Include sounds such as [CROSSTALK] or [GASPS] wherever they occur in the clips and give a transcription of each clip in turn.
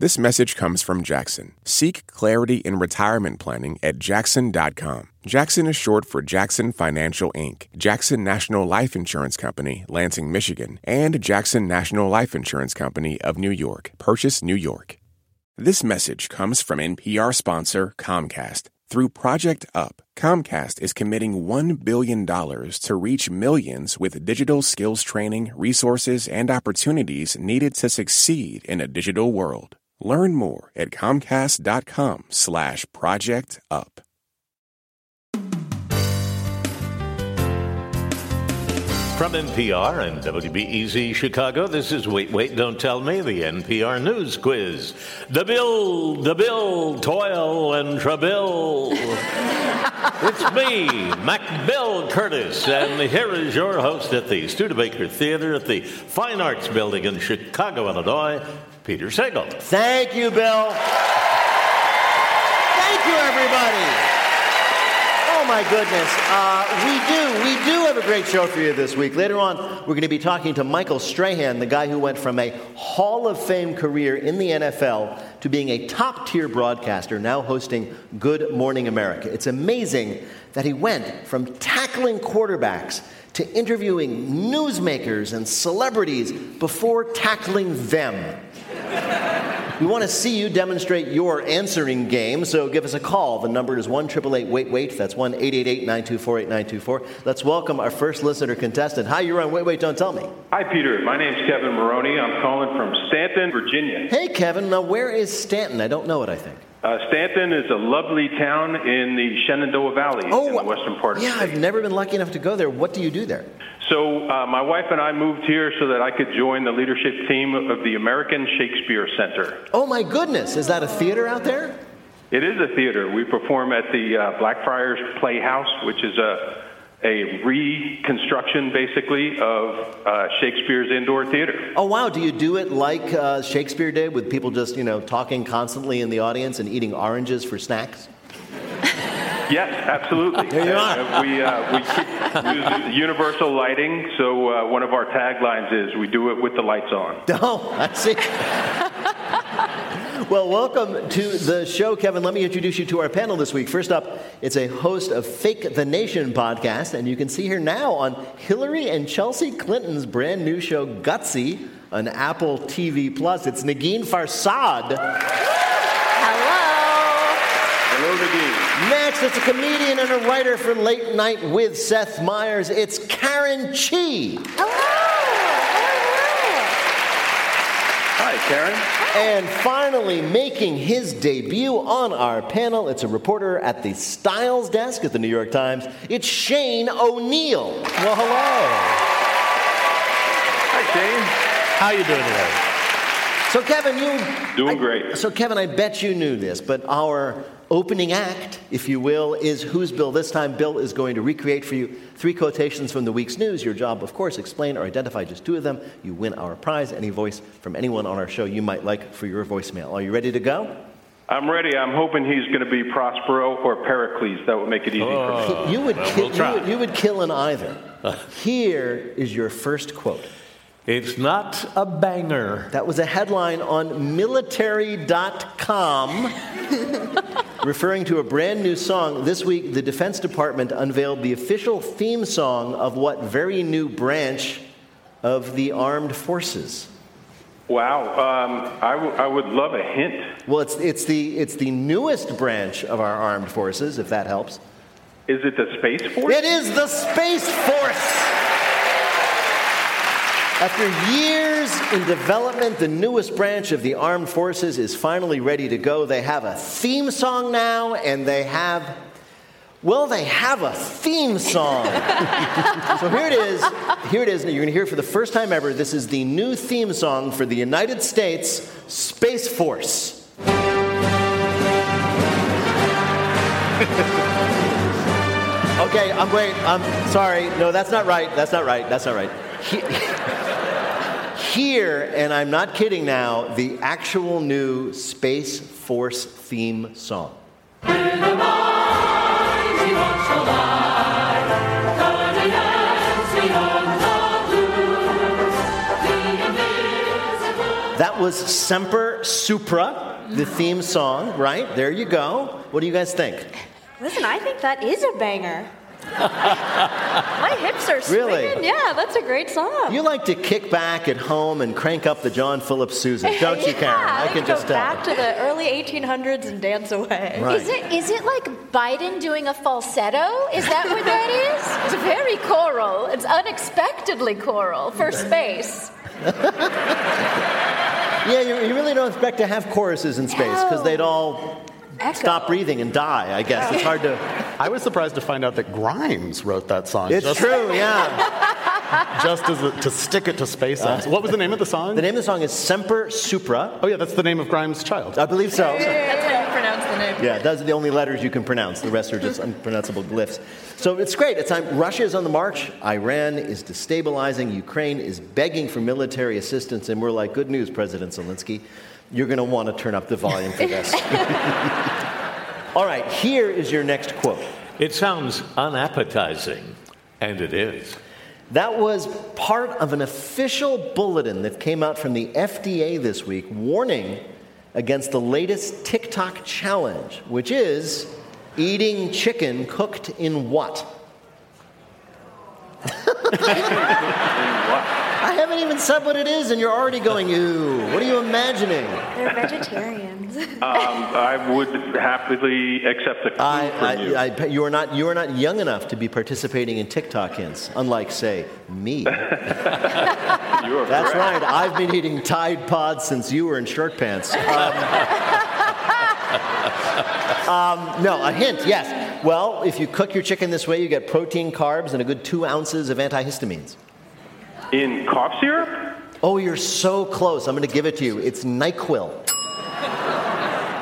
This message comes from Jackson. Seek clarity in retirement planning at jackson.com. Jackson is short for Jackson Financial Inc., Jackson National Life Insurance Company, Lansing, Michigan, and Jackson National Life Insurance Company of New York, Purchase, New York. This message comes from NPR sponsor Comcast. Through Project Up, Comcast is committing $1 billion to reach millions with digital skills training, resources, and opportunities needed to succeed in a digital world. Learn more at comcast.com slash project up. From NPR and WBEZ Chicago, this is Wait, Wait, Don't Tell Me, the NPR News Quiz. The bill, the bill, toil and trouble. [LAUGHS] it's me, Mac Bill Kurtis, and here is your host at the Studebaker Theater at the Fine Arts Building in Chicago, Illinois, Peter Sagal. Thank you, Bill. Thank you, everybody. Oh my goodness. Uh, we do, we do have a great show for you this week. Later on, we're going to be talking to Michael Strahan, the guy who went from a Hall of Fame career in the NFL to being a top tier broadcaster, now hosting Good Morning America. It's amazing that he went from tackling quarterbacks to interviewing newsmakers and celebrities before tackling them. We want to see you demonstrate your answering game, so give us a call. The number is 1 Wait Wait. That's 1 888 924 8924. Let's welcome our first listener contestant. Hi, you're on Wait Wait, Don't Tell Me. Hi, Peter. My name's Kevin Maroney. I'm calling from Staunton, Virginia. Hey, Kevin. Now, where is Staunton? I don't know it, I think. Uh, Staunton is a lovely town in the Shenandoah Valley Oh, in the western part of Yeah. I've never been lucky enough to go there. What do you do there? So uh, my wife and I moved here so that I could join the leadership team of the American Shakespeare Center. Oh, my goodness. Is that a theater out there? It is a theater. We perform at the uh, Blackfriars Playhouse, which is a a reconstruction, basically, of uh, Shakespeare's indoor theater. Oh, wow. Do you do it like uh, Shakespeare did with people just, you know, talking constantly in the audience and eating oranges for snacks? [LAUGHS] Yes, absolutely. There you are. Uh, we uh, we use universal lighting. So uh, one of our taglines is "We do it with the lights on." [LAUGHS] Oh, I see. well, welcome to the show, Kevin. Let me introduce you to our panel this week. First up, it's a host of Fake the Nation podcast, and you can see her now on Hillary and Chelsea Clinton's brand new show, Gutsy, on Apple TV Plus. It's Negin Farsad. Hello. Hello, Negin. Next, it's a comedian and a writer for Late Night with Seth Meyers. It's Karen Chee. Hello. Hello. Hi, Karen. And finally, making his debut on our panel, it's a reporter at the Styles desk at the New York Times. It's Shane O'Neill. Well, hello. Hi, Shane. How you doing today? So, Kevin, you Doing I- great. So, Kevin, I bet you knew this, but our opening act, if you will, is whose Bill this time. Bill is going to recreate for you three quotations from the week's news. Your job, of course, explain or identify just two of them. You win our prize. Any voice from anyone on our show you might like for your voicemail. Are you ready to go? I'm ready. I'm hoping he's going to be Prospero or Pericles. That would make it easy for me. Oh. you would well, kill, we'll try. you, would, you would kill in either. [LAUGHS] Here is your first quote. It's not a banger. That was a headline on military.com [LAUGHS] referring to a brand new song. This week, the Defense Department unveiled the official theme song of what very new branch of the armed forces? Wow. Um, I, w- I would love a hint. Well, it's, it's, the, it's the newest branch of our armed forces, if that helps. Is it the Space Force? It is the Space Force! After years in development, the newest branch of the armed forces is finally ready to go. They have a theme song now, and they have, well, they have a theme song. [LAUGHS] so here it is. Here it is. You're going to hear it for the first time ever. This is the new theme song for the United States Space Force. [LAUGHS] Okay, I'm wait. I'm sorry. No, that's not right. That's not right. That's not right. [LAUGHS] He- Here, and I'm not kidding now, the actual new Space Force theme song. That was Semper Supra, the theme song, right? There you go. What do you guys think? Listen, I think that is a banger. [LAUGHS] My hips are swinging. Really? Yeah, that's a great song. You like to kick back at home and crank up the John Philip Sousa, don't you, [LAUGHS] yeah, Karen? I like can just go tell. back to the early 1800s and dance away. Right. Is it is it like Biden doing a falsetto? Is that what that is? [LAUGHS] It's very choral. It's unexpectedly choral for [LAUGHS] space. Yeah, you, you really don't expect to have choruses in space because No. they'd all Echo. stop breathing and die, I guess. It's hard to. I was surprised to find out that Grimes wrote that song. It's just, true, yeah. [LAUGHS] just as a, to stick it to SpaceX. Uh-huh. what was the name of the song? The name of the song is Semper Supra. oh yeah, that's the name of Grimes' child. I believe so. That's how you pronounce the name. Yeah, those are the only letters you can pronounce. The rest are just unpronounceable glyphs. So it's great. It's time. Russia is on the march. Iran is destabilizing. Ukraine is begging for military assistance. And we're like, good news, President Zelensky. You're going to want to turn up the volume for this. [LAUGHS] All right, here is your next quote. It sounds unappetizing, and it is. That was part of an official bulletin that came out from the FDA this week warning against the latest TikTok challenge, which is eating chicken cooked in what? [LAUGHS] I haven't even said what it is, and you're already going, ooh, what are you imagining? They're vegetarians. [LAUGHS] Um, I would happily accept a clue I, from you. I, I, you, are not, you are not young enough to be participating in TikTok hints, unlike, say, me. [LAUGHS] you are That's correct. right. I've been eating Tide Pods since you were in short pants. Um, [LAUGHS] um, no, a hint, yes. Well, if you cook your chicken this way, you get protein, carbs, and a good two ounces of antihistamines. In cough syrup? Oh, you're so close. I'm going to give it to you. It's NyQuil.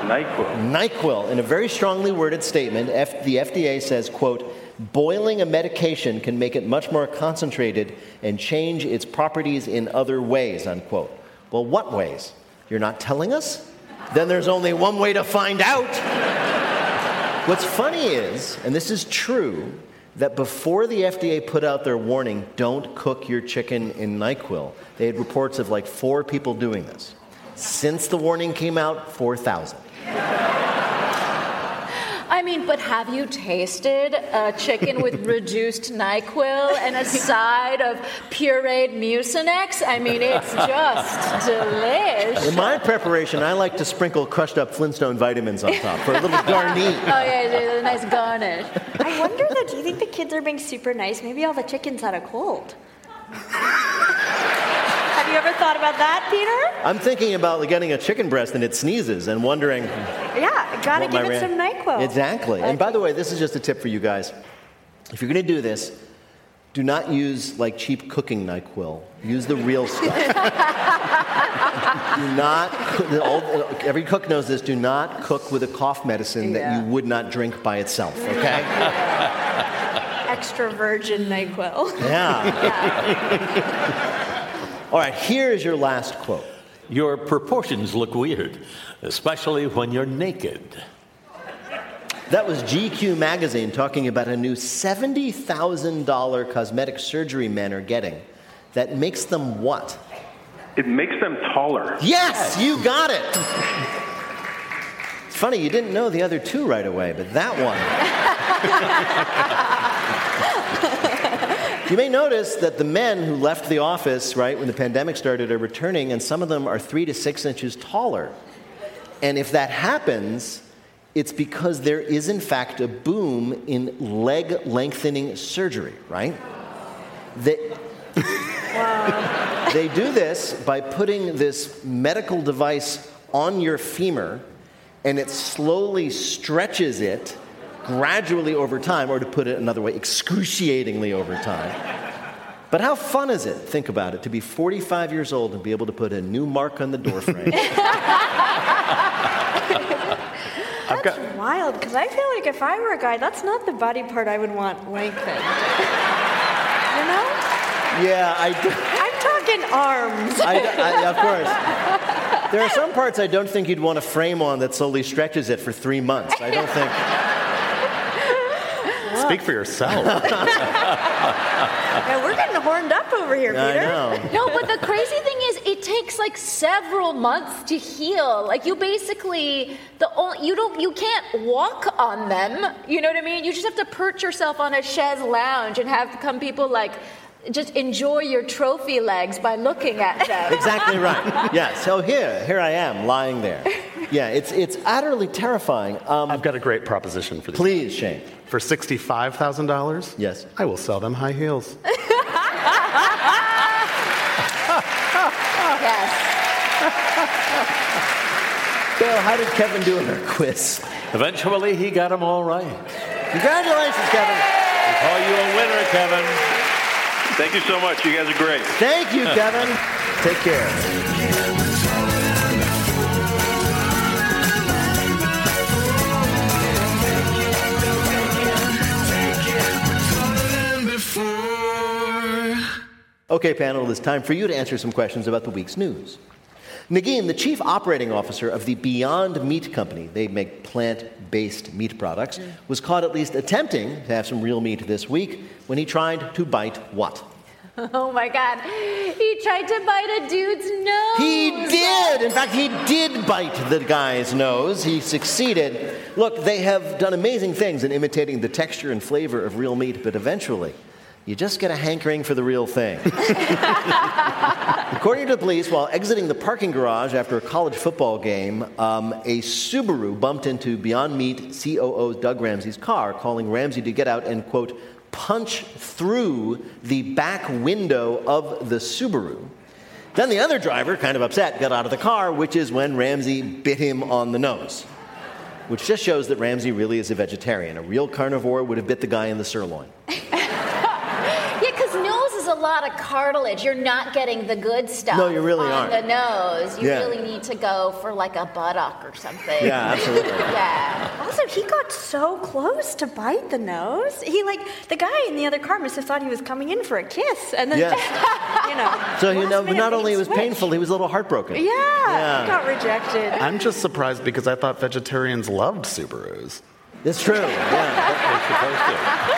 NyQuil. NyQuil, in a very strongly worded statement, F- the FDA says, quote, boiling a medication can make it much more concentrated and change its properties in other ways, unquote. Well, what ways? You're not telling us? Then there's only one way to find out. What's funny is, and this is true, that before the FDA put out their warning, don't cook your chicken in NyQuil, they had reports of like four people doing this. Since the warning came out, 4,000. I mean, but have you tasted a chicken with [LAUGHS] reduced NyQuil and a side of pureed Mucinex? I mean, it's just delicious. [LAUGHS] In my preparation, I like to sprinkle crushed up Flintstone vitamins on top for a little garnish. [LAUGHS] Oh yeah, it's a nice garnish. I wonder though, do you think the kids are being super nice? Maybe all the chickens had a cold. Have you ever thought about that, Peter? I'm thinking about getting a chicken breast and it sneezes and wondering. Yeah, gotta give it ran- some NyQuil. Exactly. And by the way, this is just a tip for you guys. If you're going to do this, do not use like cheap cooking NyQuil. Use the real stuff. [LAUGHS] do not. old- uh, Every cook knows this. Do not cook with a cough medicine that you would not drink by itself. Okay. Extra virgin NyQuil. Yeah. [LAUGHS] All right. Here is your last quote. Your proportions look weird, especially when you're naked. That was GQ magazine talking about a new $70,000 cosmetic surgery men are getting that makes them what? It makes them taller. Yes, you got it. It's funny, you didn't know the other two right away, but that one. [LAUGHS] you may notice that the men who left the office, right, when the pandemic started, are returning, and some of them are three to six inches taller. And if that happens, it's because there is, in fact, a boom in leg lengthening surgery, right? They, they do this by putting this medical device on your femur and it slowly stretches it gradually over time, or to put it another way, excruciatingly over time. But how fun is it, think about it, to be 45 years old and be able to put a new mark on the doorframe? [LAUGHS] I've got, Wild, because I feel like if I were a guy, that's not the body part I would want lengthened. You know? yeah, I, do- [LAUGHS] I'm talking arms. I, I, of course. There are some parts I don't think you'd want a frame on that slowly stretches it for three months. I don't think. Speak for yourself. [LAUGHS] Yeah, we're getting horned up over here, Peter. I know. No, but the crazy thing is, it takes like several months to heal. Like you basically, the only, you don't, you can't walk on them. You know what I mean? You just have to perch yourself on a chaise lounge and have come people like just enjoy your trophy legs by looking at them. Exactly right. [LAUGHS] Yeah. So here, here I am lying there. Yeah, it's it's utterly terrifying. Um, I've got a great proposition for you. please, Shane. For $65,000? Yes. I will sell them high heels. [LAUGHS] yes. Bill, how did Kevin do in our quiz? Eventually, he got them all right. Congratulations, Kevin. We call you a winner, Kevin. Thank you so much. You guys are great. Thank you, Kevin. Take care. Okay, panel, it's time for you to answer some questions about the week's news. Negin, the chief operating officer of the Beyond Meat Company, they make plant based meat products, was caught at least attempting to have some real meat this week when he tried to bite what? [LAUGHS] Oh my God. He tried to bite a dude's nose. He did! In fact, he did bite the guy's nose. He succeeded. Look, they have done amazing things in imitating the texture and flavor of real meat, but eventually, you just get a hankering for the real thing. [LAUGHS] According to the police, while exiting the parking garage after a college football game, um, a Subaru bumped into Beyond Meat COO Doug Ramsey's car, calling Ramsey to get out and, quote, punch through the back window of the Subaru. Then the other driver, kind of upset, got out of the car, which is when Ramsey bit him on the nose. Which just shows that Ramsey really is a vegetarian. A real carnivore would have bit the guy in the sirloin. [LAUGHS] lot of cartilage. You're not getting the good stuff. No, you really on aren't. the nose. You Yeah. really need to go for like a buttock or something. Yeah, absolutely. [LAUGHS] Yeah. Also, he got so close to bite the nose. He like the guy in the other car must have thought he was coming in for a kiss, and then Yeah. you know. So you know, not only it was switched. painful, he was a little heartbroken. Yeah, Yeah. he got rejected. I'm just surprised because I thought vegetarians loved Subarus. It's true. Yeah. We're [LAUGHS]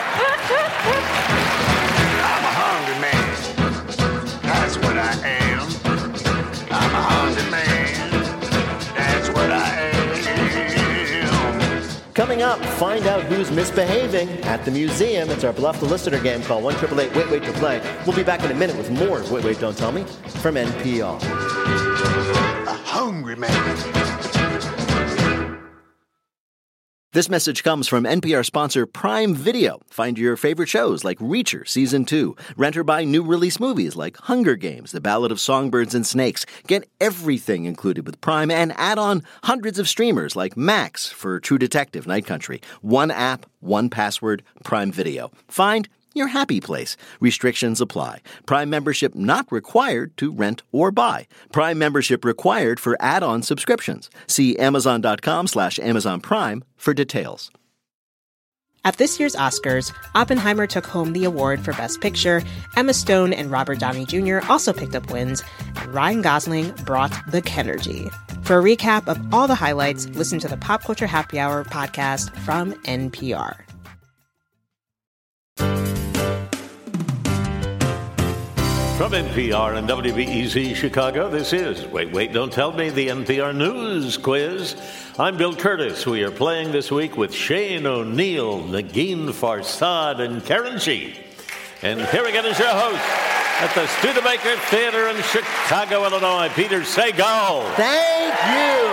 Coming up, find out who's misbehaving at the museum. It's our Bluff the Listener game. Call 1 Wait Wait to play. We'll be back in a minute with more Wait Wait Don't Tell Me from NPR. A hungry man. This message comes from NPR sponsor Prime Video. Find your favorite shows like Reacher Season 2. Rent or buy new release movies like Hunger Games, The Ballad of Songbirds and Snakes. Get everything included with Prime and add on hundreds of streamers like Max for True Detective Night Country. One app, one password, Prime Video. Find your happy place. Restrictions apply. Prime membership not required to rent or buy. Prime membership required for add-on subscriptions. See amazon.com slash Amazon Prime for details. At this year's Oscars, Oppenheimer took home the award for Best Picture. Emma Stone and Robert Downey Jr. also picked up wins, and Ryan Gosling brought the Kenergy. For a recap of all the highlights, listen to the Pop Culture Happy Hour podcast from NPR. From NPR and WBEZ Chicago, this is Wait, Wait, Don't Tell Me, the NPR News Quiz. I'm Bill Kurtis. We are playing this week with Shane O'Neill, Negin Farsad, and Karen Chee. And here again is your host at the Studebaker Theater in Chicago, Illinois, Peter Sagal. Thank you.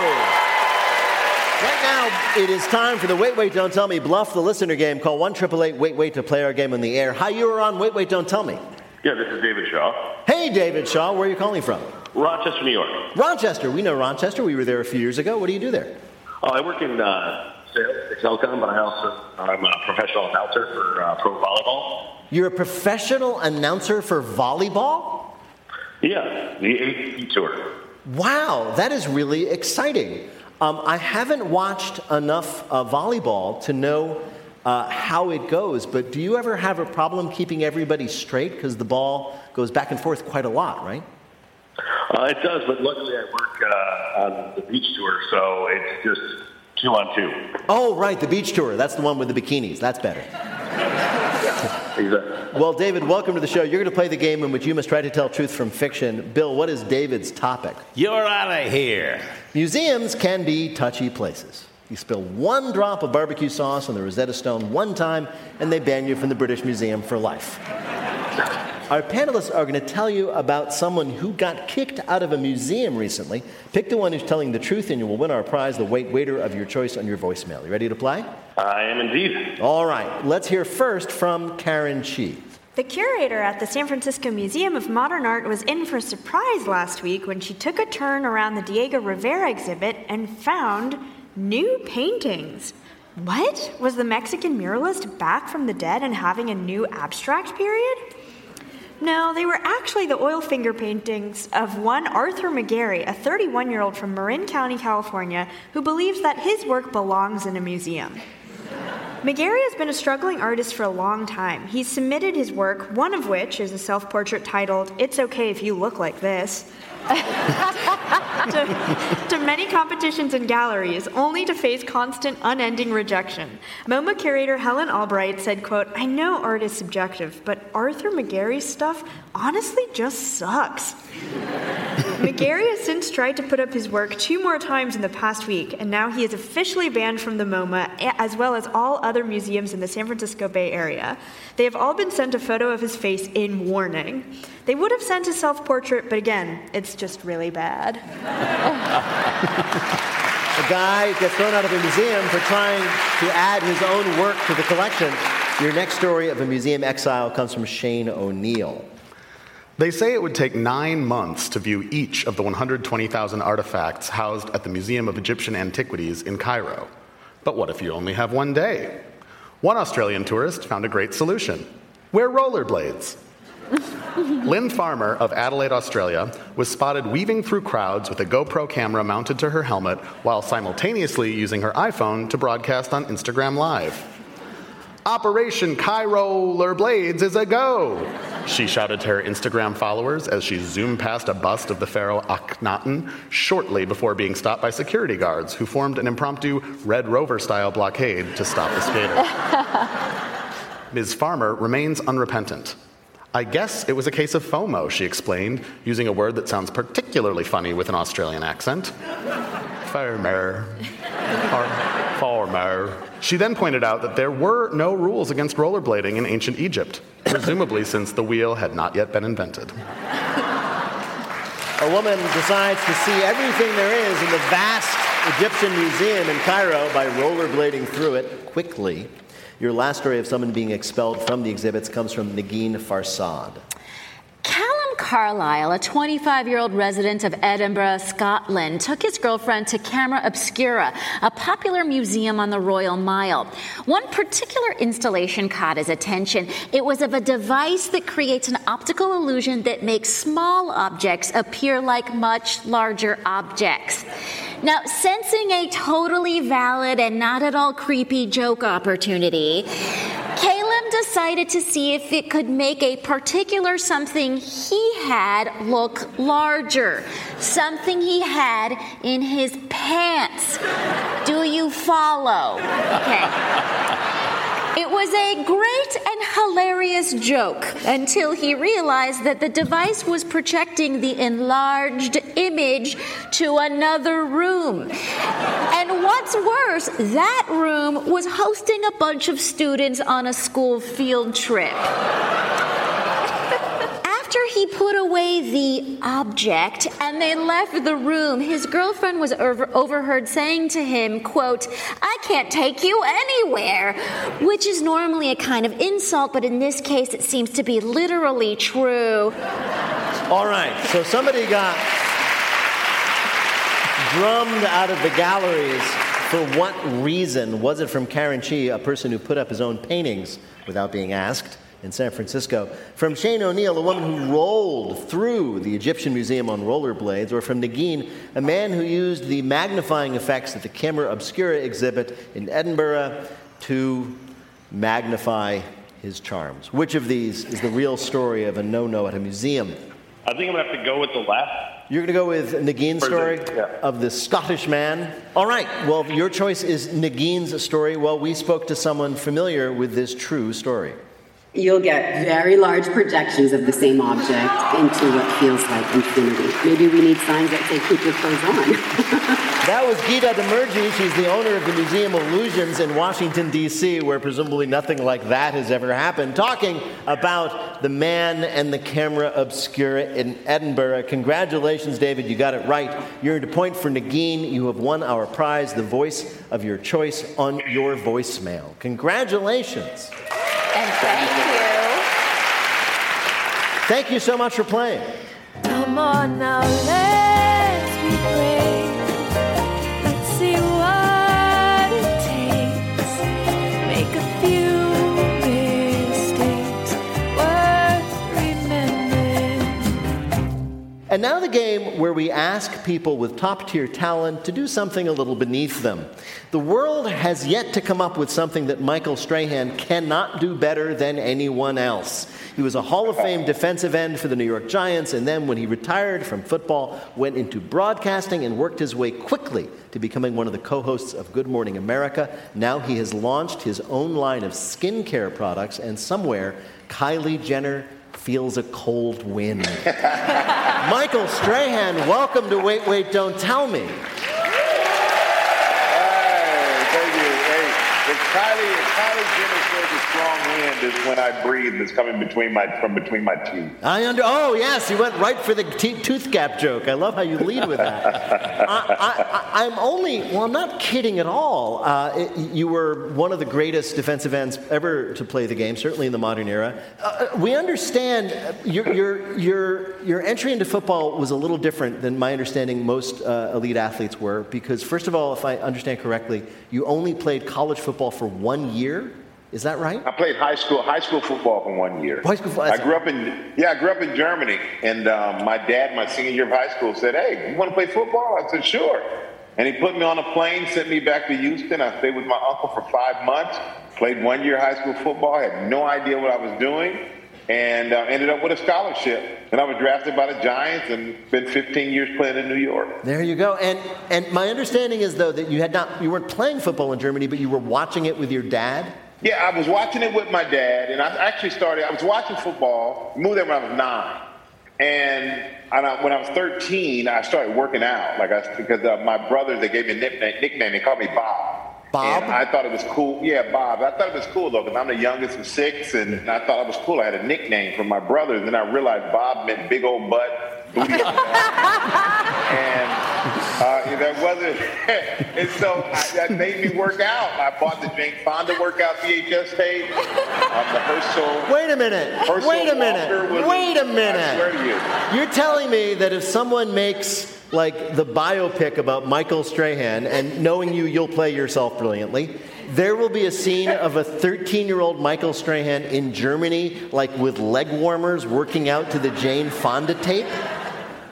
Right now, it is time for the Wait, Wait, Don't Tell Me Bluff the Listener game. Call 1 Wait, Wait to play our game on the air. Hi, you are on Wait, Wait, Don't Tell Me. Yeah, this is David Shaw, Hey, David Shaw, where are you calling from? Rochester, New York. Rochester. We know Rochester. We were there a few years ago. What do you do there? Oh, I work in uh, sales Telecom, but I also I'm a professional announcer for uh, pro volleyball. You're a professional announcer for volleyball? Yeah, the AVP tour. Wow, that is really exciting. Um, I haven't watched enough uh, volleyball to know uh, how it goes, but do you ever have a problem keeping everybody straight? Because the ball goes back and forth quite a lot, right? Uh, it does, but luckily I work uh, on the beach tour, so it's just two on two. Oh, right, the beach tour. That's the one with the bikinis. That's better. Exactly. Well, David, welcome to the show. You're going to play the game in which you must try to tell truth from fiction. Bill, what is David's topic? You're out of here. Museums can be touchy places. You spill one drop of barbecue sauce on the Rosetta Stone one time, and they ban you from the British Museum for life. Our panelists are going to tell you about someone who got kicked out of a museum recently. Pick the one who's telling the truth, and you will win our prize, the wait waiter of your choice on your voicemail. You ready to play? I am indeed. All right. Let's hear first from Karen Chee. The curator at the San Francisco Museum of Modern Art was in for a surprise last week when she took a turn around the Diego Rivera exhibit and found new paintings. What? Was the Mexican muralist back from the dead and having a new abstract period? No, they were actually the oil finger paintings of one Arthur McGarry, a 31 year old from Marin County, California, who believes that his work belongs in a museum. McGarry has been a struggling artist for a long time. He's submitted his work, one of which is a self portrait titled, It's Okay If You Look Like This, [LAUGHS] to, to many competitions and galleries, only to face constant, unending rejection. MoMA curator Helen Albright said, quote, I know art is subjective, but Arthur McGarry's stuff honestly just sucks. [LAUGHS] McGarry has since tried to put up his work two more times in the past week, and now he is officially banned from the MoMA, eh, as well as all other museums in the San Francisco Bay Area. They have all been sent a photo of his face in warning. They would have sent a self portrait, but again, it's just really bad. A guy gets thrown out of a museum for trying to add his own work to the collection. Your next story of a museum exile comes from Shane O'Neill. They say it would take nine months to view each of the 120,000 artifacts housed at the Museum of Egyptian Antiquities in Cairo. But what if you only have one day? One Australian tourist found a great solution wear rollerblades. [LAUGHS] Lynn Farmer of Adelaide, Australia, was spotted weaving through crowds with a GoPro camera mounted to her helmet while simultaneously using her iPhone to broadcast on Instagram Live. Operation Cairo Blades is a go! She shouted to her Instagram followers as she zoomed past a bust of the pharaoh Akhenaten shortly before being stopped by security guards who formed an impromptu Red Rover style blockade to stop the skater. [LAUGHS] Ms. Farmer remains unrepentant. I guess it was a case of FOMO, she explained, using a word that sounds particularly funny with an Australian accent. Farmer. Or farmer. She then pointed out that there were no rules against rollerblading in ancient Egypt, presumably since the wheel had not yet been invented. A woman decides to see everything there is in the vast Egyptian museum in Cairo by rollerblading through it quickly. Your last story of someone being expelled from the exhibits comes from Negin Farsad. Callum Carlyle, a 25 year old resident of Edinburgh, Scotland, took his girlfriend to Camera Obscura, a popular museum on the Royal Mile. One particular installation caught his attention. It was of a device that creates an optical illusion that makes small objects appear like much larger objects. Now, sensing a totally valid and not at all creepy joke opportunity, Decided to see if it could make a particular something he had look larger. Something he had in his pants. Do you follow? Okay. It was a great and hilarious joke until he realized that the device was projecting the enlarged image to another room. And what's worse, that room was hosting a bunch of students on a school field trip. He put away the object and they left the room, his girlfriend was over- overheard saying to him, quote, I can't take you anywhere, which is normally a kind of insult, but in this case it seems to be literally true. All right, so somebody got drummed out of the galleries. For what reason? Was it from Karen Chee, a person who put up his own paintings without being asked in San Francisco? From Shane O'Neill, a woman who rolled through the Egyptian Museum on rollerblades? Or from Negin, a man who used the magnifying effects at the Camera Obscura exhibit in Edinburgh to magnify his charms? Which of these is the real story of a no no at a museum? I think I'm gonna have to go with the last. You're going to go with Negin's story Yeah. of the Scottish man. All right. Well, your choice is Negin's story. Well, we spoke to someone familiar with this true story. You'll get very large projections of the same object into what feels like infinity. Maybe we need signs that say keep your clothes on. [LAUGHS] That was Gita Demirji. She's the owner of the Museum of Illusions in Washington, D.C., where presumably nothing like that has ever happened, talking about the man and the camera obscura in Edinburgh. Congratulations, David. You got it right. You're at a point for Negin. You have won our prize, the voice of your choice, on your voicemail. Congratulations. And thank you. Thank you so much for playing. Come on now, let's be brave. And now the game where we ask people with top tier talent to do something a little beneath them. The world has yet to come up with something that Michael Strahan cannot do better than anyone else. He was a Hall of Fame defensive end for the New York Giants, and then when he retired from football, went into broadcasting and worked his way quickly to becoming one of the co hosts of Good Morning America. Now he has launched his own line of skincare products, and somewhere Kylie Jenner feels a cold wind. [LAUGHS] Michael Strahan, welcome to Wait, Wait, Don't Tell Me. Hey, thank you. Hey, if Kylie, if Kylie Jenner says a strong wind is when I breathe that's coming between my from between my teeth. I under. Oh yes, you went right for the te- tooth gap joke. I love how you lead with that. [LAUGHS] I, am only. Well, I'm not kidding at all. Uh, it, you were one of the greatest defensive ends ever to play the game, certainly in the modern era. Uh, we understand uh, your, your your your entry into football was a little different than my understanding most uh, elite athletes were, because first of all, if I understand correctly, you only played college football for one year. Is that right? I played high school high school football for one year. High school. football. I grew up in yeah, I grew up in Germany, and um, my dad, my senior year of high school, said, "Hey, you want to play football?" I said, "Sure." And he put me on a plane, sent me back to Houston. I stayed with my uncle for five months. Played one year high school football. Had no idea what I was doing, and uh, ended up with a scholarship. And I was drafted by the Giants, and been 15 years playing in New York. There you go. And and my understanding is though that you had not you weren't playing football in Germany, but you were watching it with your dad. Yeah, I was watching it with my dad, and I actually started. I was watching football. Moved there when I was nine, and I, when I was 13, I started working out. Like I, because uh, my brothers, they gave me a nickname. Nickname. They called me Bob. Bob. And I thought it was cool. Yeah, Bob. I thought it was cool though, because I'm the youngest of six, and I thought it was cool. I had a nickname from my brothers, and I realized Bob meant big old butt, booty. [LAUGHS] and uh, that wasn't. and so I, that made me work out. I bought the Jane Fonda workout VHS tape. Um, the Herschel. Wait a minute. Herschel Wait a minute. was- Wait a minute. swear to you. You're telling me that if someone makes like the biopic about Michael Strahan, and knowing you, you'll play yourself brilliantly. There will be a scene of a 13 year old Michael Strahan in Germany, like with leg warmers working out to the Jane Fonda tape.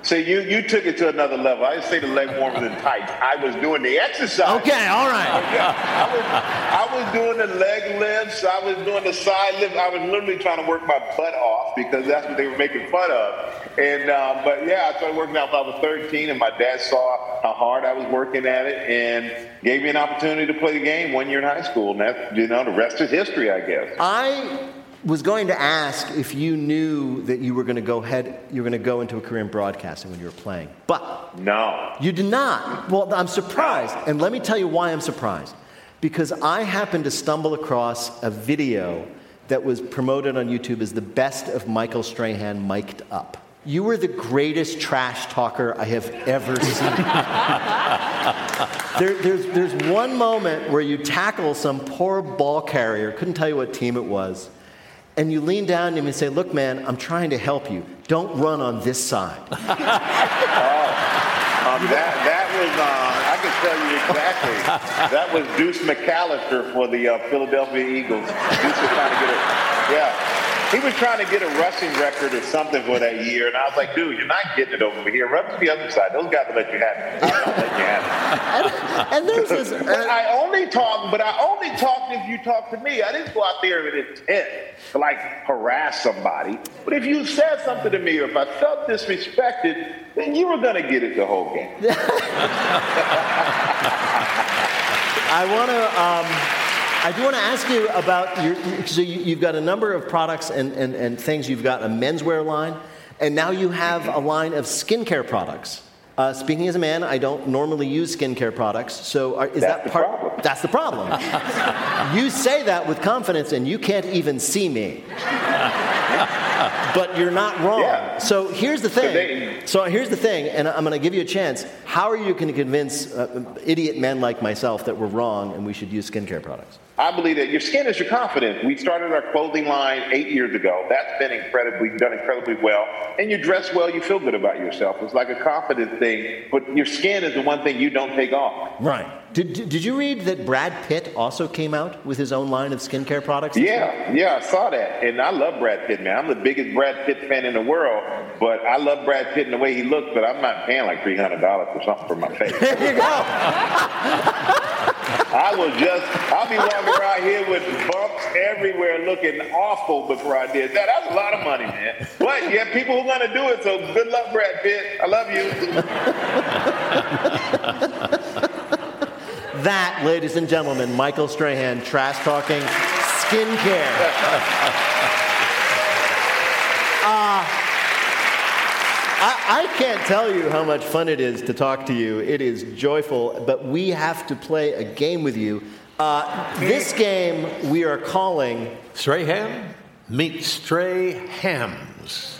So you you took it to another level. I didn't say the leg warmers and tights. I was doing the exercise. Okay, all right. [LAUGHS] I was, I was doing the leg lifts. I was doing the side lifts. I was literally trying to work my butt off because that's what they were making fun of. And um, but yeah, I started working out when I was 13, and my dad saw how hard I was working at it and gave me an opportunity to play the game one year in high school. And that you know the rest is history, I guess. I was going to ask if you knew that you were going to go head, you were going to go into a career in broadcasting when you were playing, but no, you did not. Well, I'm surprised, and let me tell you why I'm surprised. Because I happened to stumble across a video that was promoted on YouTube as the best of Michael Strahan mic'd up. You were the greatest trash talker I have ever seen. [LAUGHS] there, there's, there's one moment where you tackle some poor ball carrier, couldn't tell you what team it was, and you lean down to him and say, Look, man, I'm trying to help you. Don't run on this side. [LAUGHS] Um, that that was uh, I can tell you exactly. That was Deuce McAllister for the uh, Philadelphia Eagles. Deuce was trying to get it. Yeah. He was trying to get a rushing record or something for that year, and I was like, "Dude, you're not getting it over here. Run to the other side. Those guys will let you have it. I'm not letting you have it." [LAUGHS] and there's this. But I only talk. But I only talked if you talk to me. I didn't go out there with intent to like harass somebody. But if you said something to me, or if I felt disrespected, then you were gonna get it the whole game. [LAUGHS] I want to. Um, I do want to ask you about your. So you, you've got a number of products and, and, and things. You've got a menswear line, and now you have a line of skincare products. Uh, speaking as a man, I don't normally use skincare products, so are, is That's that the part? problem. That's the problem. you say that with confidence, and you can't even see me. but you're not wrong. Yeah. So here's the thing. they- so here's the thing, and I'm going to give you a chance. How are you going to convince uh, idiot men like myself that we're wrong and we should use skincare products? I believe that your skin is your confidence. We started our clothing line eight years ago. That's been incredibly done incredibly well. And you dress well, you feel good about yourself. It's like a confidence thing, but your skin is the one thing you don't take off. Right. Did, did you read that Brad Pitt also came out with his own line of skincare products? Yeah, yeah, I saw that. And I love Brad Pitt, man. I'm the biggest Brad Pitt fan in the world, but I love Brad Pitt and the way he looks, but I'm not paying like $300 for something for my face. [LAUGHS] There you go. [LAUGHS] I will just, I'll be walking around here with bumps everywhere looking awful before I did that. That's a lot of money, man. But yeah, people who going to do it, so good luck, Brad Pitt. I love you. [LAUGHS] That, ladies and gentlemen, Michael Strahan, trash talking skincare. Uh, I, I can't tell you how much fun it is to talk to you. It is joyful, but we have to play a game with you. Uh, this game we are calling Strahan meet Stray Hams.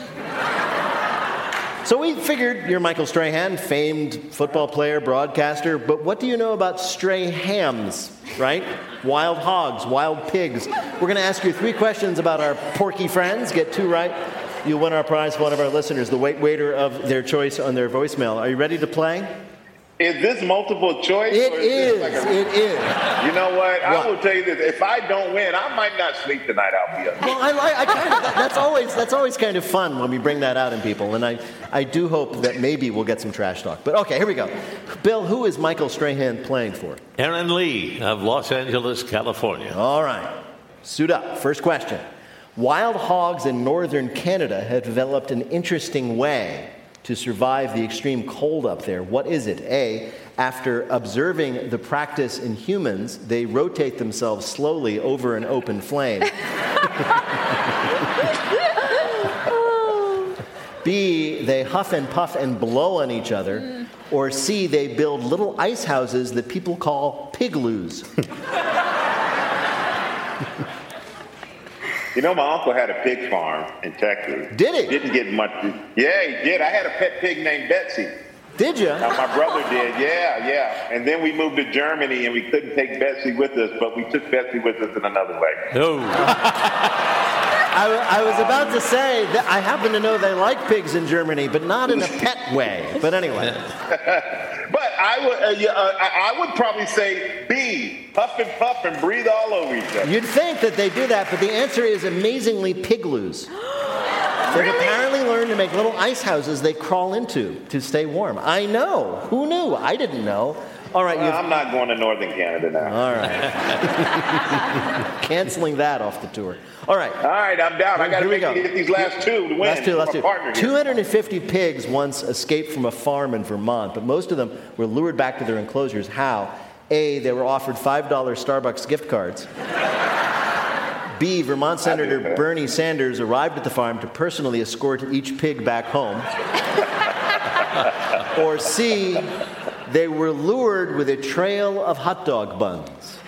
So we figured you're Michael Strahan, famed football player, broadcaster, but what do you know about stray hams, right? Wild hogs, wild pigs. We're going to ask you three questions about our porky friends. Get two right. You'll win our prize for one of our listeners, the wait waiter of their choice on their voicemail. Are you ready to play? Is this multiple choice? It or is. this like a- It is. You know what? What? I will tell you this. If I don't win, I might not sleep tonight. I'll be up. Well, I, like- I kind of, that's always that's always kind of fun when we bring that out in people, and I, I do hope that maybe we'll get some trash talk. But okay, here we go. Bill, who is Michael Strahan playing for? Aaron Lee of Los Angeles, California. All right. Suit up. First question. Wild hogs in northern Canada have developed an interesting way to survive the extreme cold up there. What is it? A. After observing the practice in humans, they rotate themselves slowly over an open flame. [LAUGHS] B, they huff and puff and blow on each other. Or C, they build little ice houses that people call pigloos. [LAUGHS] You know, my uncle had a pig farm in Texas. Did he? Didn't get much. Yeah, he did. I had a pet pig named Betsy. Did you? Uh, my brother did. Yeah, yeah. And then we moved to Germany, and we couldn't take Betsy with us, but we took Betsy with us in another way. Oh, [LAUGHS] I, w- I was about to say that I happen to know they like pigs in Germany, but not in a pet way. But anyway, [LAUGHS] But I would, uh, yeah, uh, I I would probably say B, puff and puff and breathe all over each other. you'd think that they do that, but the answer is amazingly pigloos. [GASPS] They've apparently learned to make little ice houses they crawl into to stay warm. I know. Who knew? I didn't know. All right, Well, I'm not going to Northern Canada now. All right. [LAUGHS] Canceling that off the tour. All right. All right, I'm down. I got to make go. get these last two to win. Last two, last two. 250 pigs once escaped from a farm in Vermont, but most of them were lured back to their enclosures. How? A, they were offered $5 Starbucks gift cards. B, Vermont Senator. Bernie Sanders arrived at the farm to personally escort each pig back home. or C, they were lured with a trail of hot dog buns.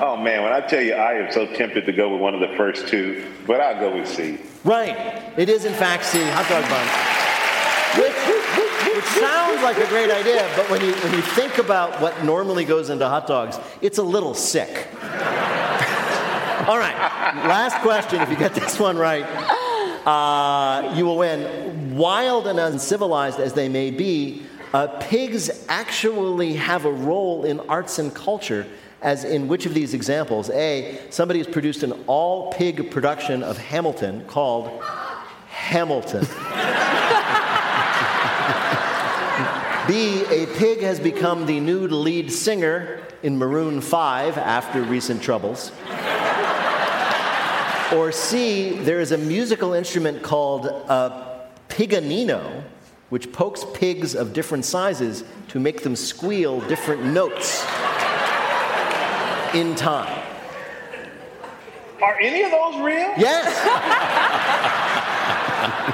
Oh man, when I tell you, I am so tempted to go with one of the first two, but I'll go with C. Right. It is, in fact, C, hot dog buns. Which, which sounds like a great idea, but when you, when you think about what normally goes into hot dogs, it's a little sick. [LAUGHS] All right. Last question. If you get this one right, uh, you will win. Wild and uncivilized as they may be, uh, pigs actually have a role in arts and culture. As in which of these examples? A, somebody has produced an all pig production of Hamilton called Hamilton. [LAUGHS] B, a pig has become the new lead singer in Maroon 5 after recent troubles. Or C, there is a musical instrument called a piganino, which pokes pigs of different sizes to make them squeal different notes. in time. Are any of those real? Yes. [LAUGHS]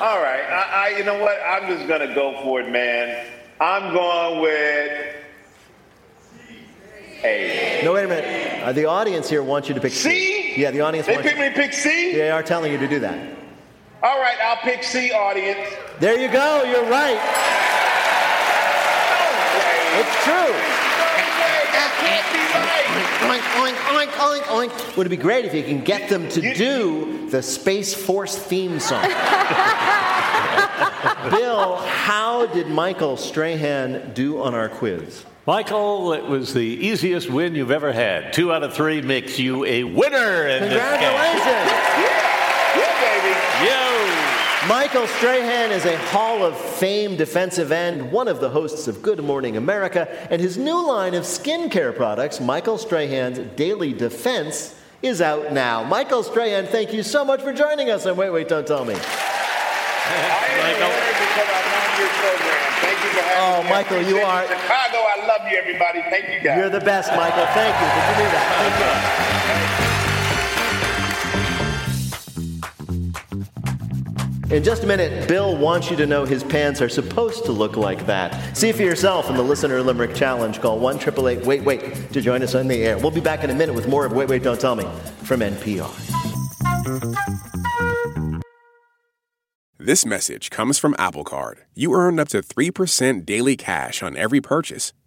All right. I, I, you know what? I'm just gonna go for it, man. I'm going with A. No, wait a minute. Uh, the audience here wants you to pick C? Yeah, the audience They wants pick you. me to pick C. They are telling you to do that. All right, I'll pick C, audience. There you go. You're right. It's true. That Oink, oink, oink, oink, oink. Would it be great if you can get them to do the Space Force theme song? [LAUGHS] Bill, how did Michael Strahan do on our quiz? Michael, it was the easiest win you've ever had. Two out of three makes you a winner in this game. Congratulations! Yeah, baby. Yo! Michael Strahan is a Hall of Fame defensive end, one of the hosts of Good Morning America, and his new line of skincare products, Michael Strahan's Daily Defense, is out now. Michael Strahan, thank you so much for joining us And Wait, Wait, Don't Tell Me. I am a winner because I'm on your program. Thank you for having Oh, me. I Michael, you are- Chicago, I love you, everybody. Thank you, guys. You're the best, Michael. Thank you. Did you do that? Thank you. In just a minute, Bill wants you to know his pants are supposed to look like that. See for yourself in the Listener Limerick Challenge. Call 1 888 Wait Wait to join us on the air. We'll be back in a minute with more of Wait Wait Don't Tell Me from NPR. This message comes from Apple Card. You earn up to 3% daily cash on every purchase.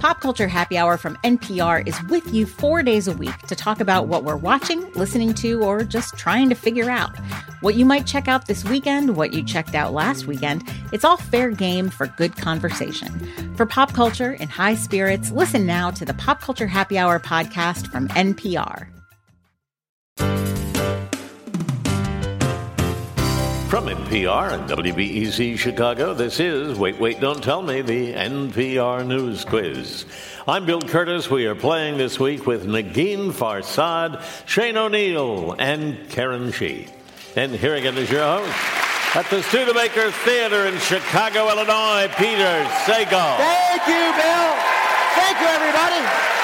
Pop Culture Happy Hour from NPR is with you four days a week to talk about what we're watching, listening to, or just trying to figure out. What you might check out this weekend, what you checked out last weekend, it's all fair game for good conversation. For pop culture and high spirits, listen now to the Pop Culture Happy Hour podcast from NPR. From NPR and WBEZ Chicago, this is Wait, Wait, Don't Tell Me, the NPR News Quiz. I'm Bill Kurtis. We are playing this week with Negin Farsad, Shane O'Neill, and Karen Chee. And here again is your host at the Studebaker Theater in Chicago, Illinois, Peter Sagal. Thank you, Bill. Thank you, everybody.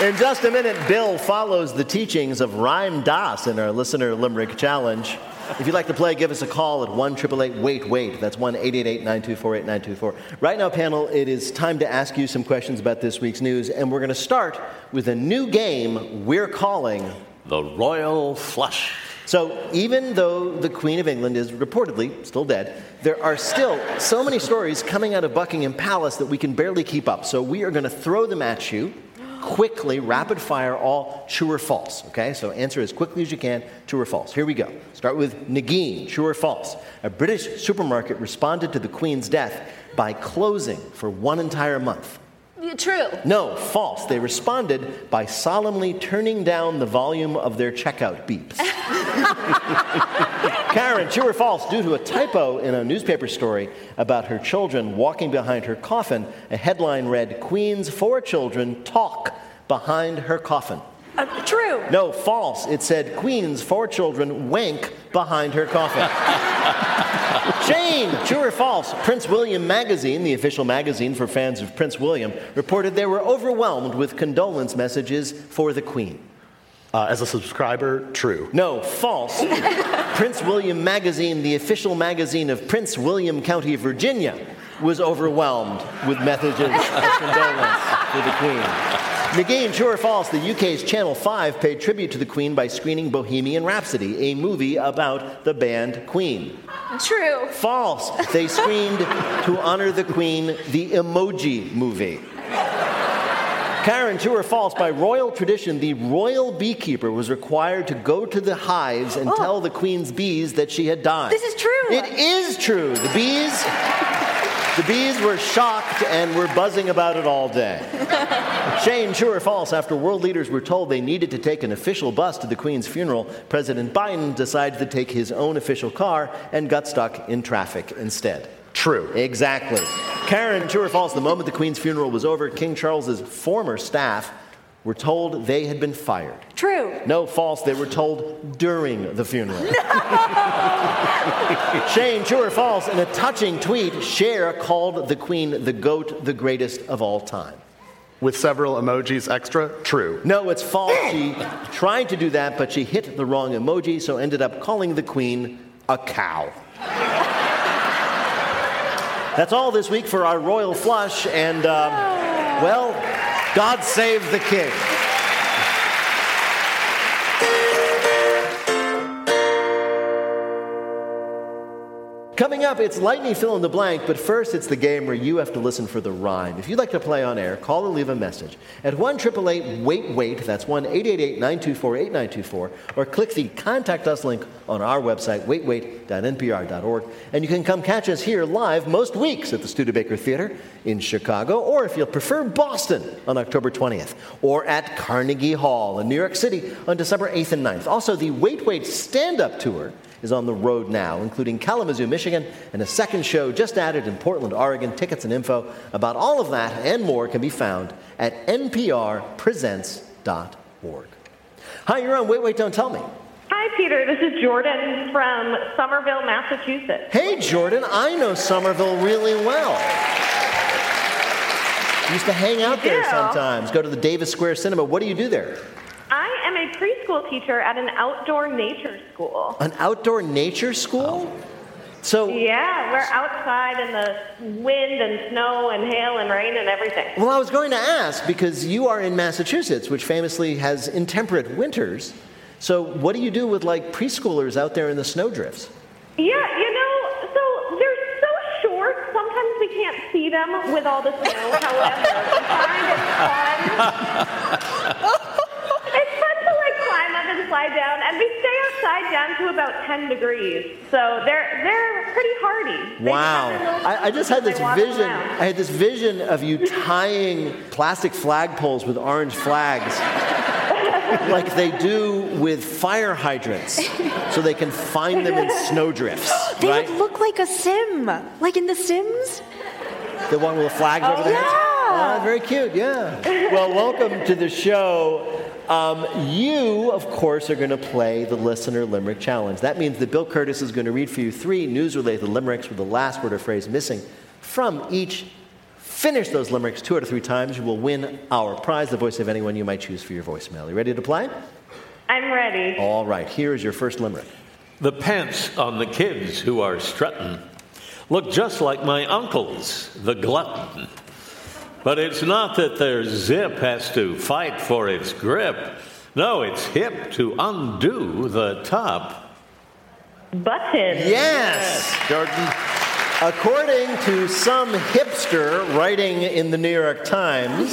In just a minute, Bill follows the teachings of Rhyme Das in our Listener Limerick Challenge. If you'd like to play, give us a call at 1 Wait Wait. That's 1 888 924 8924. Right now, panel, it is time to ask you some questions about this week's news, and we're going to start with a new game we're calling The Royal Flush. So, even though the Queen of England is reportedly still dead, there are still so many stories coming out of Buckingham Palace that we can barely keep up. So, we are going to throw them at you quickly, rapid fire, all true or false. Okay, so answer as quickly as you can true or false. Here we go. Start with Negin, true or false. A British supermarket responded to the Queen's death by closing for one entire month. True. No, false. They responded by solemnly turning down the volume of their checkout beeps. [LAUGHS] Karen, true or false? Due to a typo in a newspaper story about her children walking behind her coffin, a headline read, Queen's four children talk behind her coffin. Uh, true. No, false. It said, Queen's four children wank behind her coffin. [LAUGHS] Shane, true or false? Prince William Magazine, the official magazine for fans of Prince William, reported they were overwhelmed with condolence messages for the Queen. Uh, as a subscriber, true. No, false. [LAUGHS] Prince William Magazine, the official magazine of Prince William County, Virginia, was overwhelmed with messages of condolence for the Queen. McGee, true or false, the UK's Channel 5 paid tribute to the Queen by screening Bohemian Rhapsody, a movie about the band Queen. True. False. They screened to honor the Queen the Emoji Movie. Karen, true or false, by royal tradition, the royal beekeeper was required to go to the hives and oh. tell the queen's bees that she had died. Oh. This is true. It is true. The bees, the bees were shocked and were buzzing about it all day. [LAUGHS] Shane, true or false, after world leaders were told they needed to take an official bus to the Queen's funeral, President Biden decided to take his own official car and got stuck in traffic instead. True. Exactly. Karen, true or false, the moment the Queen's funeral was over, King Charles's former staff were told they had been fired. True. No, false, they were told during the funeral. No! [LAUGHS] Shane, true or false, in a touching tweet, Cher called the Queen the GOAT, the greatest of all time. With several emojis extra? True. No, it's false. She tried to do that, but she hit the wrong emoji, so ended up calling the Queen a cow. That's all this week for our royal flush, and um, well, God save the king. Coming up, it's lightning fill in the blank, but first it's the game where you have to listen for the rhyme. If you'd like to play on air, call or leave a message at 1 Wait Wait, that's 1 888 924 8924, or click the Contact Us link on our website, waitwait.npr.org. And you can come catch us here live most weeks at the Studebaker Theater in Chicago, or if you'll prefer, Boston on October 20th, or at Carnegie Hall in New York City on December 8th and 9th. Also, the Wait Wait stand up tour is on the road now, including Kalamazoo, Michigan, and a second show just added in Portland, Oregon. Tickets and info about all of that and more can be found at nprpresents.org. Hi, you're on Wait, Wait, Don't Tell Me. Hi, Peter. This is Jordan from Somerville, Massachusetts. Hey, Jordan, I know Somerville really well. Used to hang out there sometimes, go to the Davis Square Cinema. What do you do there? Am a preschool teacher at an outdoor nature school. An outdoor nature school? So, Yeah, we're outside in the wind and snow and hail and rain and everything. well, I was going to ask because you are in Massachusetts, which famously has intemperate winters. So, what do you do with like preschoolers out there in the snowdrifts? Yeah, you know, so they're so short, sometimes we can't see them with all the snow. [LAUGHS] However, we find it fun. [LAUGHS] It's fun to like climb slide down, and we stay outside down to about 10 degrees. So they're they're pretty hardy. They Wow. have their little I, I just had this vision. around. I had this vision of you tying plastic flagpoles with orange flags [LAUGHS] like they do with fire hydrants so they can find them in snowdrifts, [GASPS] They right? would look like a sim, like in The Sims. The one with the flags over the heads? Yeah. Ah, very cute, yeah. Well, welcome to the show. Um, you, of course, are going to play the Listener Limerick Challenge. That means that Bill Kurtis is going to read for you three news related limericks with the last word or phrase missing from each. Finish those limericks two out of three times. You will win our prize, the voice of anyone you might choose for your voicemail. You ready to play? I'm ready. All right, here is your first limerick. The pants on the kids who are strutting look just like my uncle's, the glutton. But it's not that their zip has to fight for its grip. No, it's hip to undo the top. Button. Yes, Jordan. According to some hipster writing in the New York Times,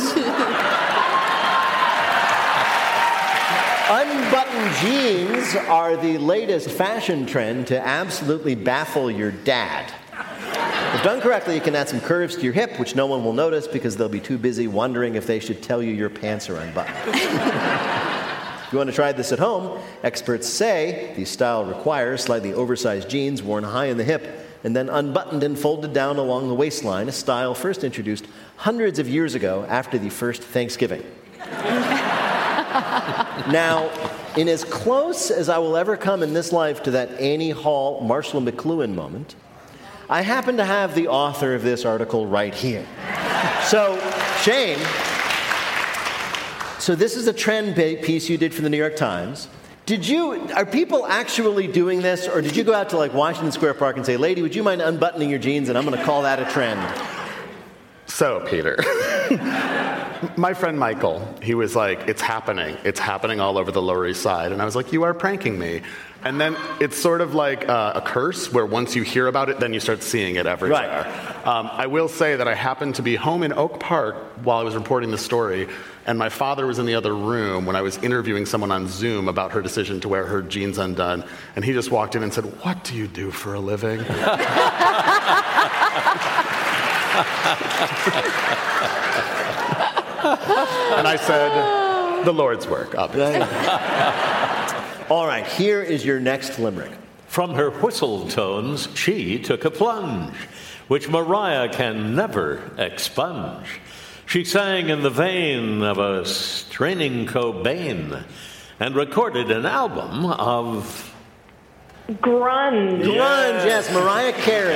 unbuttoned jeans are the latest fashion trend to absolutely baffle your dad. If done correctly, you can add some curves to your hip, which no one will notice because they'll be too busy wondering if they should tell you your pants are unbuttoned. [LAUGHS] If you want to try this at home, experts say the style requires slightly oversized jeans worn high in the hip and then unbuttoned and folded down along the waistline, a style first introduced hundreds of years ago after the first Thanksgiving. [LAUGHS] now, in as close as I will ever come in this life to that Annie Hall, Marshall McLuhan moment, I happen to have the author of this article right here. So, Shane, so this is a trend piece you did for the New York Times. Did you are people actually doing this, or did you go out to like Washington Square Park and say, "Lady, would you mind unbuttoning your jeans?" And I'm going to call that a trend. So, Peter, [LAUGHS] My friend Michael, he was like, It's happening. It's happening all over the Lower East Side. And I was like, You are pranking me. And then it's sort of like uh, a curse where once you hear about it, then you start seeing it everywhere. Um, I will say that I happened to be home in Oak Park while I was reporting the story, and my father was in the other room when I was interviewing someone on Zoom about her decision to wear her jeans undone. And he just walked in and said, What do you do for a living? [LAUGHS] and I said, The Lord's work, obviously. [LAUGHS] All right, here is your next limerick. From her whistle tones, she took a plunge, which Mariah can never expunge. She sang in the vein of a straining Cobain and recorded an album of Grunge. Grunge, yes, Mariah Carey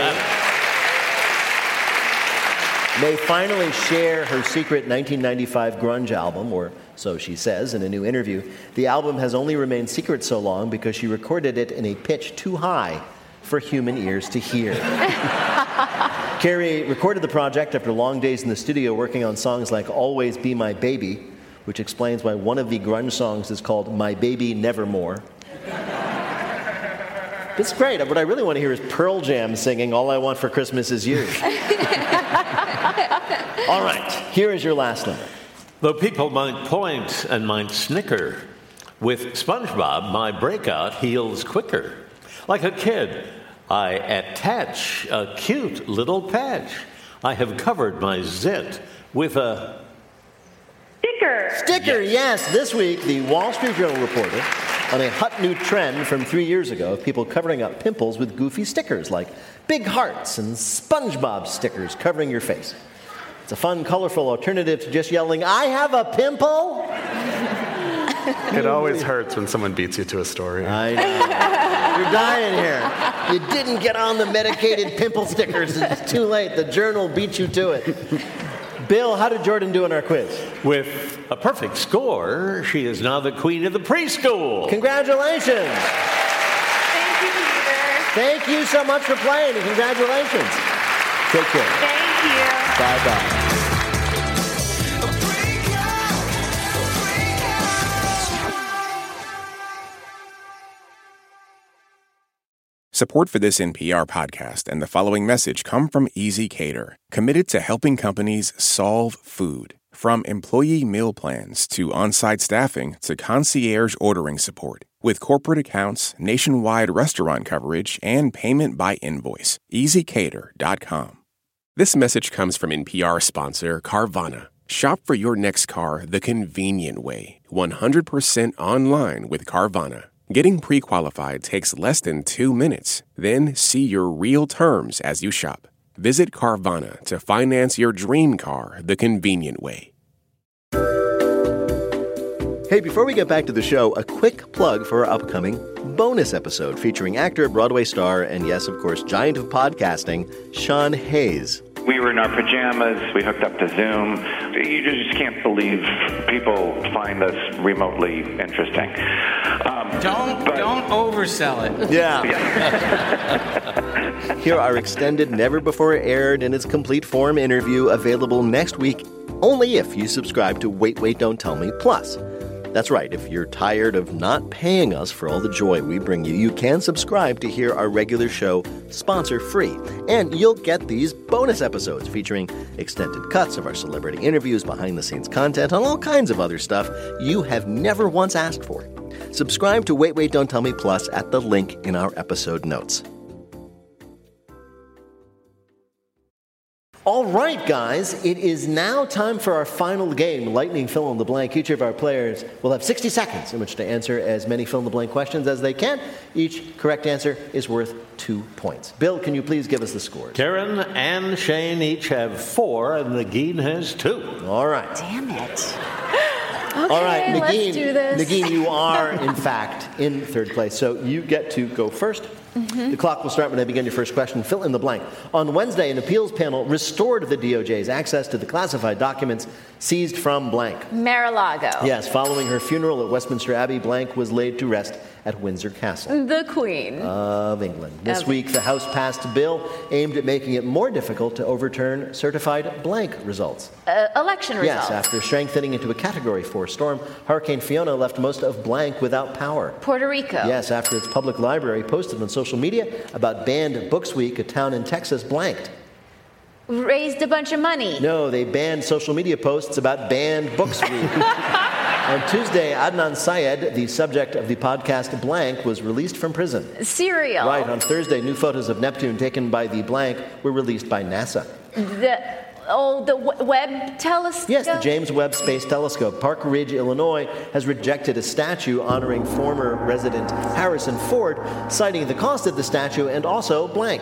may finally share her secret 1995 grunge album, or so she says in a new interview. The album has only remained secret so long because she recorded it in a pitch too high for human ears to hear. [LAUGHS] Carey recorded the project after long days in the studio working on songs like Always Be My Baby, which explains why one of the grunge songs is called My Baby Nevermore. It's great. What I really want to hear is Pearl Jam singing All I Want for Christmas Is You. [LAUGHS] All right, here is your last limerick. Though people might point and might snicker, with SpongeBob, my breakout heals quicker. Like a kid, I attach a cute little patch. I have covered my zit with a Sticker. Sticker, yes. This week, the Wall Street Journal reported on a hot new trend from three years ago of people covering up pimples with goofy stickers like big hearts and SpongeBob stickers covering your face. It's a fun, colorful alternative to just yelling, I have a pimple. It always hurts when someone beats you to a story. I know. You're dying here. You didn't get on the medicated pimple stickers. It's too late. The journal beat you to it. Bill, how did Jordan do in our quiz? with a perfect score. She is now the queen of the preschool. Congratulations. Thank you, Peter. Thank you so much for playing and congratulations. Take care. Thank you. Bye bye. Support for this NPR podcast and the following message come from ezCater, committed to helping companies solve food. From employee meal plans to on site staffing to concierge ordering support. With corporate accounts, nationwide restaurant coverage, and payment by invoice, ezCater.com. This message comes from NPR sponsor Carvana. Shop for your next car the convenient way, 100% online with Carvana. Getting pre qualified takes less than two minutes. Then see your real terms as you shop. Visit Carvana to finance your dream car the convenient way. Hey, before we get back to the show, a quick plug for our upcoming bonus episode featuring actor, Broadway star, and yes, of course, giant of podcasting, Sean Hayes. We were in our pajamas. We hooked up to Zoom. You just can't believe people find us remotely interesting. Um, Don't don't oversell it. [LAUGHS] Yeah. Here are extended, never before aired in its complete form interview available next week only if you subscribe to Wait, Wait, Don't Tell Me Plus. That's right, if you're tired of not paying us for all the joy we bring you, you can subscribe to hear our regular show sponsor free. And you'll get these bonus episodes featuring extended cuts of our celebrity interviews, behind the scenes content, and all kinds of other stuff you have never once asked for. Subscribe to Wait, Wait, Don't Tell Me Plus at the link in our episode notes. All right, guys, it is now time for our final game, Lightning Fill in the Blank. Each of our players will have 60 seconds in which to answer as many fill in the blank questions as they can. Each correct answer is worth two points. Bill, can you please give us the scores? Karen and Shane each have four, and Negin has two. All right. Damn it. All right, Okay, let's Negin, do this. Negin, you are, in fact, in third place. So you get to go 1st Mm-hmm. The clock will start when I begin your first question. Fill in the blank. On Wednesday, an appeals panel restored the DOJ's access to the classified documents seized from blank. Mar-a-Lago. Yes, following her funeral at Westminster Abbey, Blank was laid to rest at Windsor Castle The Queen. of England. This Of- week, the House passed a bill aimed at making it more difficult to overturn certified blank results. Uh, election results. Yes, after strengthening into a Category 4 storm, Hurricane Fiona left most of blank without power. Puerto Rico. Yes, after its public library posted on social media about banned Books Week, a town in Texas blanked. Raised a bunch of money. No, they banned social media posts about banned Books [LAUGHS] Week. On Tuesday, Adnan Syed, the subject of the podcast Blank, was released from prison. Serial. Right, on Thursday, new photos of Neptune taken by the Blank were released by NASA. The oh, the Webb telescope. Yes, the James Webb Space Telescope. Park Ridge, Illinois, has rejected a statue honoring former resident Harrison Ford, citing the cost of the statue and also blank.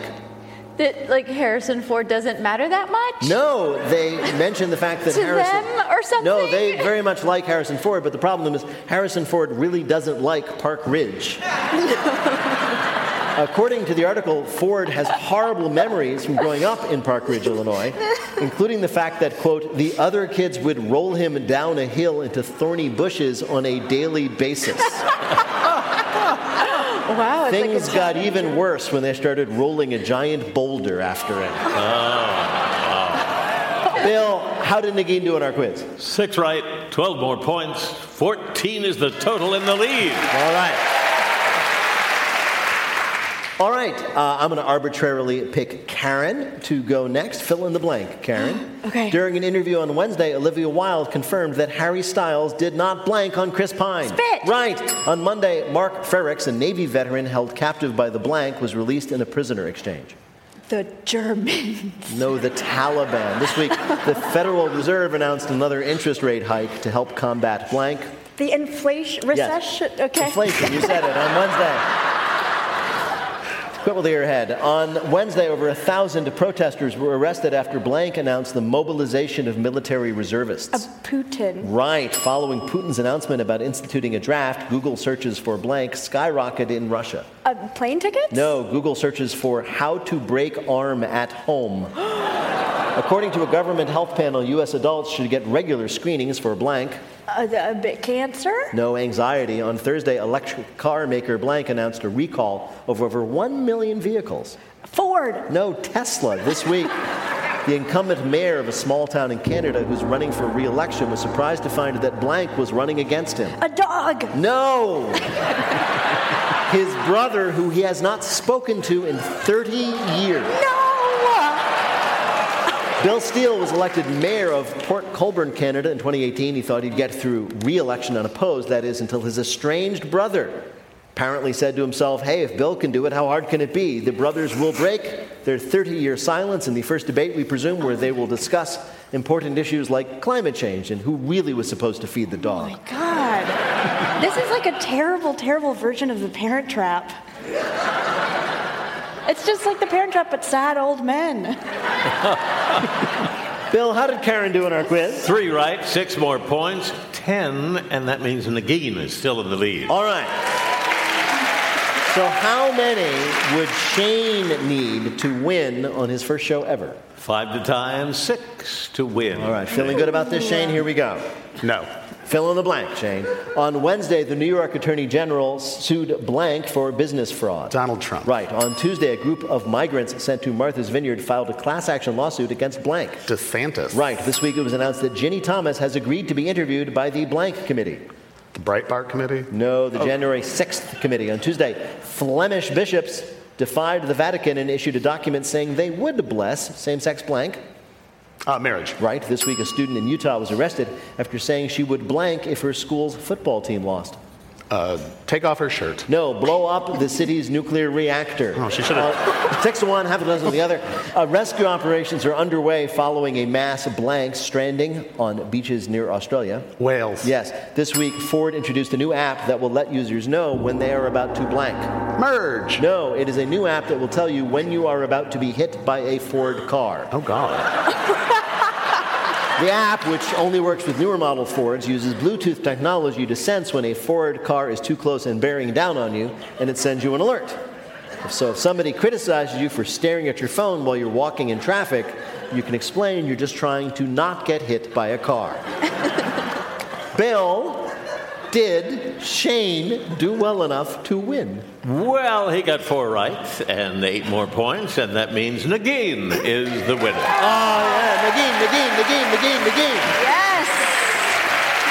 That like Harrison Ford doesn't matter that much. No, they mentioned the fact that To Harrison. them or something? No, they very much like Harrison Ford, but the problem is Harrison Ford really doesn't like Park Ridge. [LAUGHS] According to the article, Ford has horrible memories from growing up in Park Ridge, Illinois, including the fact that, quote, the other kids would roll him down a hill into thorny bushes on a daily basis. [LAUGHS] Wow, it's like Things a got even worse when they started rolling a giant boulder after him. Oh, Bill, how did Negin do in our quiz? Six right, 12 more points. 14 is the total in the lead. All right. All right, uh, I'm going to arbitrarily pick Karen to go next. Fill in the blank, Karen. [GASPS] Okay. During an interview on Wednesday, Olivia Wilde confirmed that Harry Styles did not blank on Chris Pine. Spit. Right. On Monday, Mark Frerichs, a Navy veteran held captive by the blank, was released in a prisoner exchange. The Germans. No, the Taliban. This week, the Federal Reserve announced another interest rate hike to help combat blank. The inflation, recession. Okay. Inflation, you said it on Wednesday. Quit with your head. On Wednesday, over a thousand protesters were arrested after Blank announced the mobilization of military reservists. Putin. Right. Following Putin's announcement about instituting a draft, Google searches for Blank skyrocketed in Russia. Uh, plane tickets? No, Google searches for how to break arm at home. [GASPS] According to a government health panel, U.S. adults should get regular screenings for blank. Uh, a bit cancer? No anxiety. On Thursday, electric car maker Blank announced a recall of over 1 million vehicles. Ford. No, Tesla. This week, the incumbent mayor of a small town in Canada who's running for re election was surprised to find that Blank was running against him. A dog. No! His brother, who he has not spoken to in 30 years. No! Bill Steele was elected mayor of Port Colborne, Canada in 2018. He thought he'd get through re election unopposed, that is, until his estranged brother apparently said to himself, Hey, if Bill can do it, how hard can it be? The brothers will break their 30 year silence in the first debate, we presume, where they will discuss important issues like climate change and who really was supposed to feed the dog. Oh my God. This is like a terrible, terrible version of the parent trap. It's just like the parent trap, but sad old men. [LAUGHS] Bill, how did Karen do in our quiz? Three right, six more points, 10, and that means Negin is still in the lead. All right. So, how many would Shane need to win on his first show ever? Five to tie and six to win. All right, feeling good about this, Shane? Here we go. No. Fill in the blank, Shane. On Wednesday, the New York Attorney General sued Blank for business fraud. Donald Trump. Right. On Tuesday, a group of migrants sent to Martha's Vineyard filed a class action lawsuit against Blank. DeSantis. Right. This week, it was announced that Ginni Thomas has agreed to be interviewed by the Blank Committee. The Breitbart Committee? No, the oh. January 6th committee. On Tuesday, Flemish bishops defied the Vatican and issued a document saying they would bless same sex blank. Uh, marriage. Right. This week, a student in Utah was arrested after saying she would blank if her school's football team lost. Uh, take off her shirt. No, blow up the city's nuclear reactor. Oh, she should have. Uh, six to one, half a dozen to the other. Uh, rescue operations are underway following a mass blank stranding on beaches near Australia. Whales. Yes. This week, Ford introduced a new app that will let users know when they are about to blank. Merge. No, it is a new app that will tell you when you are about to be hit by a Ford car. Oh, God. [LAUGHS] The app, which only works with newer model Fords, uses Bluetooth technology to sense when a Ford car is too close and bearing down on you, and it sends you an alert. So if somebody criticizes you for staring at your phone while you're walking in traffic, you can explain you're just trying to not get hit by a car. [LAUGHS] Bill, did Shane do well enough to win? Well, he got four right and eight more points, and that means Negin is the winner. Oh, yeah. Negin, Negin, Negin, Negin, Negin. Yes!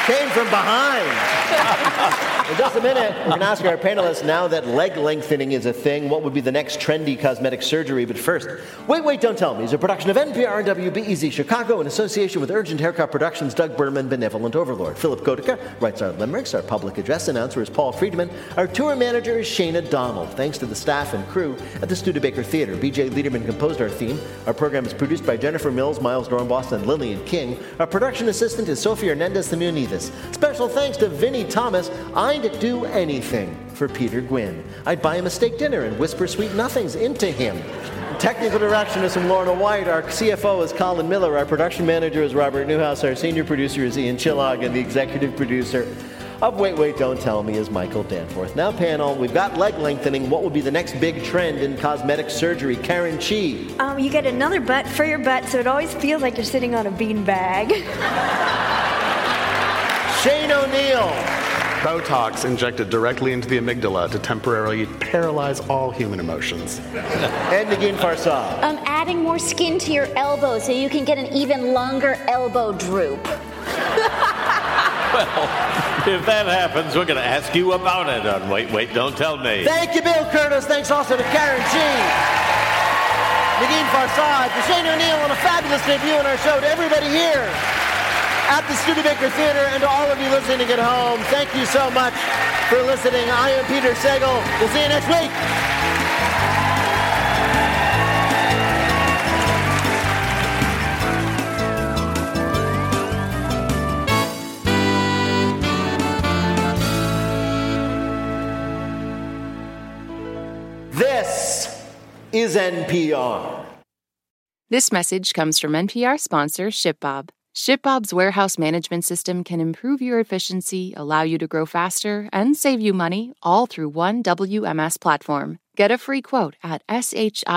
Came from behind. [LAUGHS] In just a minute, we're going to ask our panelists now that leg lengthening is a thing, what would be the next trendy cosmetic surgery? But first, Wait, Wait, Don't Tell Me is a production of NPR and WBEZ Chicago in association with Urgent Haircut Productions, Doug Berman, Benevolent Overlord. Philipp Goedicke writes our limericks. Our public address announcer is Paul Friedman. Our tour manager is Shayna Donald. Thanks to the staff and crew at the Studebaker Theater. BJ Leiderman composed our theme. Our program is produced by Jennifer Mills, Miles Doornbos, and Lillian King. Our production assistant is Sophie Hernandez Simeonidis. Special thanks to Vinnie Thomas. I'd do anything for Peter Gwinn. I'd buy him a steak dinner and whisper sweet nothings into him. Technical direction is from Lorna White. Our CFO is Colin Miller. Our production manager is Robert Newhouse. Our senior producer is Ian Chillag. And the executive producer of Wait, Wait, Don't Tell Me is Michael Danforth. Now, panel, we've got leg lengthening. What will be the next big trend in cosmetic surgery? Karen Chee. Um, you get another butt for your butt, so it always feels like you're sitting on a bean bag. [LAUGHS] Shane O'Neill. Botox injected directly into the amygdala to temporarily paralyze all human emotions. [LAUGHS] and Negin Farsad. Um, adding more skin to your elbow so you can get an even longer elbow droop. Well, if that happens, we're going to ask you about it on Wait, Wait, Don't Tell Me. Thank you, Bill Kurtis. Thanks also to Karen Chee. Negin Farsad, to Shane O'Neill on a fabulous debut on our show, to everybody here at the Studebaker Theater, and to all of you listening at home. Thank you so much for listening. I am Peter Sagal. We'll see you next week. This is NPR. This message comes from NPR sponsor ShipBob. ShipBob's warehouse management system can improve your efficiency, allow you to grow faster, and save you money all through one WMS platform. Get a free quote at shipbob.com.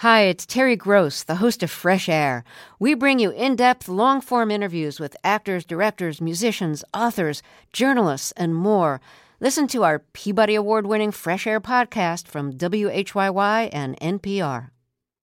Hi, it's Terry Gross, the host of Fresh Air. We bring you in depth, long form interviews with actors, directors, musicians, authors, journalists, and more. Listen to our Peabody Award winning Fresh Air podcast from WHYY and NPR.